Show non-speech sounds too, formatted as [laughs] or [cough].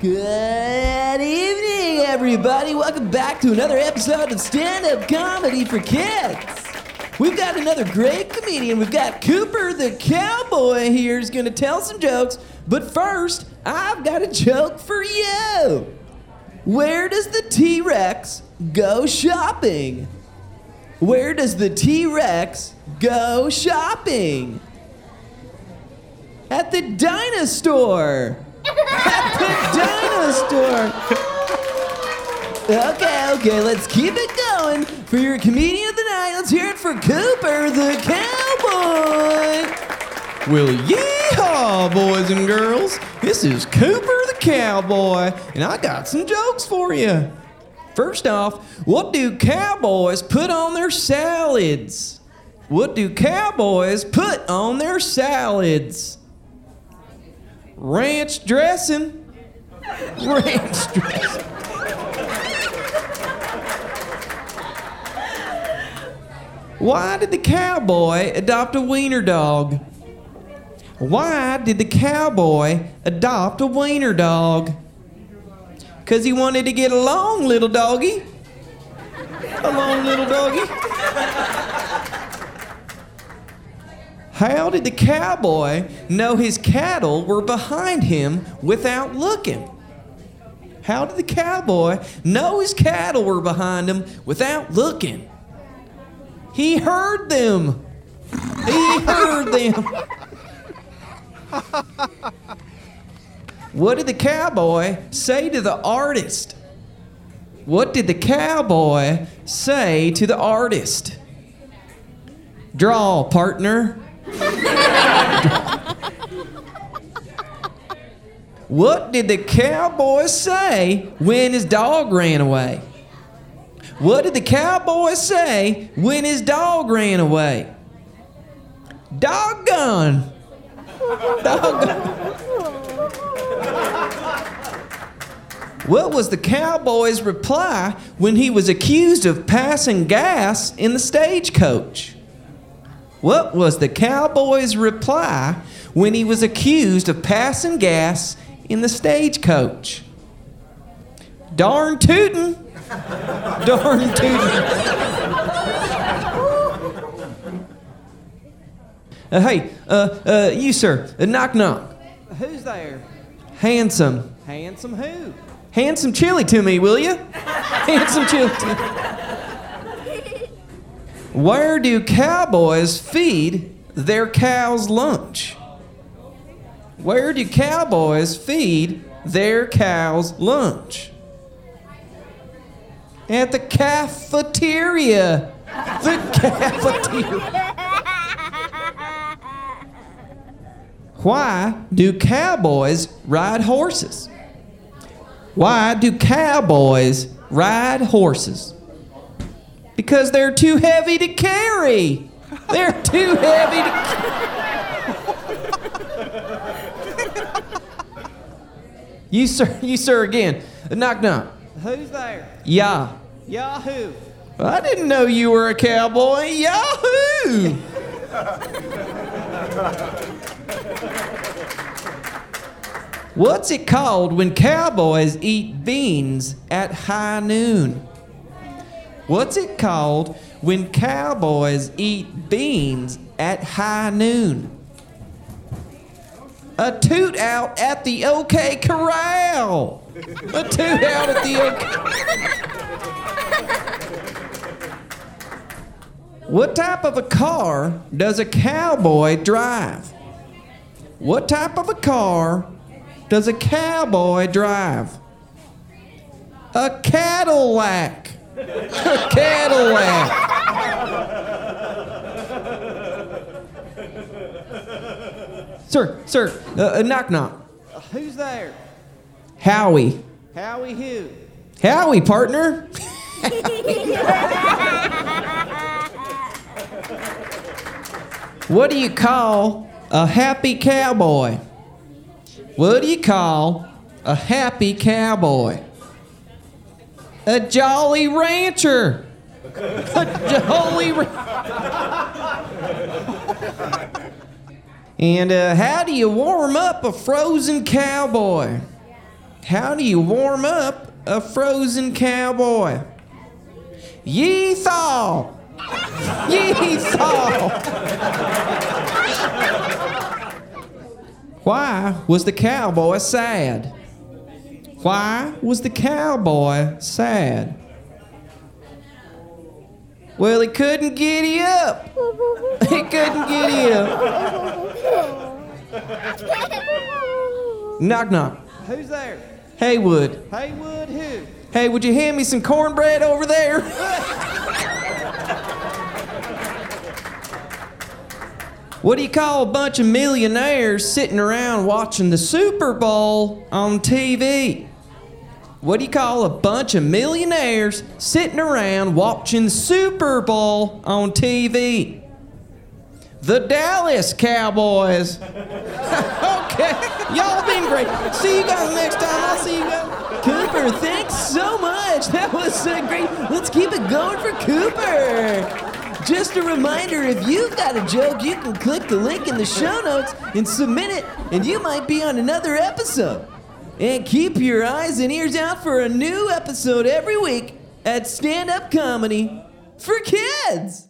Good evening, everybody. Welcome back to another episode of Stand Up Comedy for Kids. We've got another great comedian. We've got Cooper the Cowboy here is going to tell some jokes. But first, I've got a joke for you. Where does the T Rex go shopping? Where does the T Rex go shopping? At the dinosaur. At the dinosaur. Okay, okay, let's keep it going. For your comedian of the night, let's hear it for Cooper the Cowboy. Well, yeehaw, boys and girls. This is Cooper the Cowboy, and I got some jokes for you. First off, what do cowboys put on their salads? What do cowboys put on their salads? Ranch dressing. Ranch dressing. Why did the cowboy adopt a wiener dog? Why did the cowboy adopt a wiener dog? Because he wanted to get along, little doggy. Along, little doggy. How did the cowboy know his cattle were behind him without looking? How did the cowboy know his cattle were behind him without looking? He heard them. He heard them. What did the cowboy say to the artist? What did the cowboy say to the artist? Draw, partner. What did the cowboy say when his dog ran away? What did the cowboy say when his dog ran away? Doggone. Doggone. What was the cowboy's reply when he was accused of passing gas in the stagecoach? What was the cowboy's reply when he was accused of passing gas in the stagecoach? Darn tootin'. [laughs] Darn tootin'. Uh, hey, uh, uh, you, sir, uh, knock knock. Who's there? Handsome. Handsome who? Handsome chili to me, will you? [laughs] Handsome chili to me. Where do cowboys feed their cows lunch? Where do cowboys feed their cows lunch? At the cafeteria. The [laughs] cafeteria. Why do cowboys ride horses? Why do cowboys ride horses? Because they're too heavy to carry. They're too heavy to You sir, you sir again. Knock knock. Who's there? Yeah. Yahoo! I didn't know you were a cowboy. Yahoo! What's it called when cowboys eat beans at high noon? What's it called when cowboys eat beans at high noon? A toot out at the OK Corral. A toot out at the OK. What type of a car does a cowboy drive? What type of a car does a cowboy drive? A Cadillac. [laughs] A Cadillac. sir, sir, uh, uh, knock knock. Who's there? Howie. Howie who? Howie, partner. [laughs] what do you call a happy cowboy? What do you call a happy cowboy? A jolly rancher. A jolly And uh, how do you warm up a frozen cowboy? How do you warm up a frozen cowboy? Ye thaw! Ye! Why was the cowboy sad? Why was the cowboy sad? Well, he couldn't giddy up. He couldn't giddy up. Knock knock. Who's there? Haywood. Haywood who? Hey, would you hand me some cornbread over there? what do you call a bunch of millionaires sitting around watching the Super Bowl on TV? What do you call a bunch of millionaires sitting around watching Super Bowl on TV? The Dallas Cowboys. [laughs] okay, y'all been great. See you guys next time. I'll see you guys. Cooper, thanks so much. That was so great. Let's keep it going for Cooper. Just a reminder if you've got a joke, you can click the link in the show notes and submit it, and you might be on another episode. And keep your eyes and ears out for a new episode every week at Stand Up Comedy for Kids.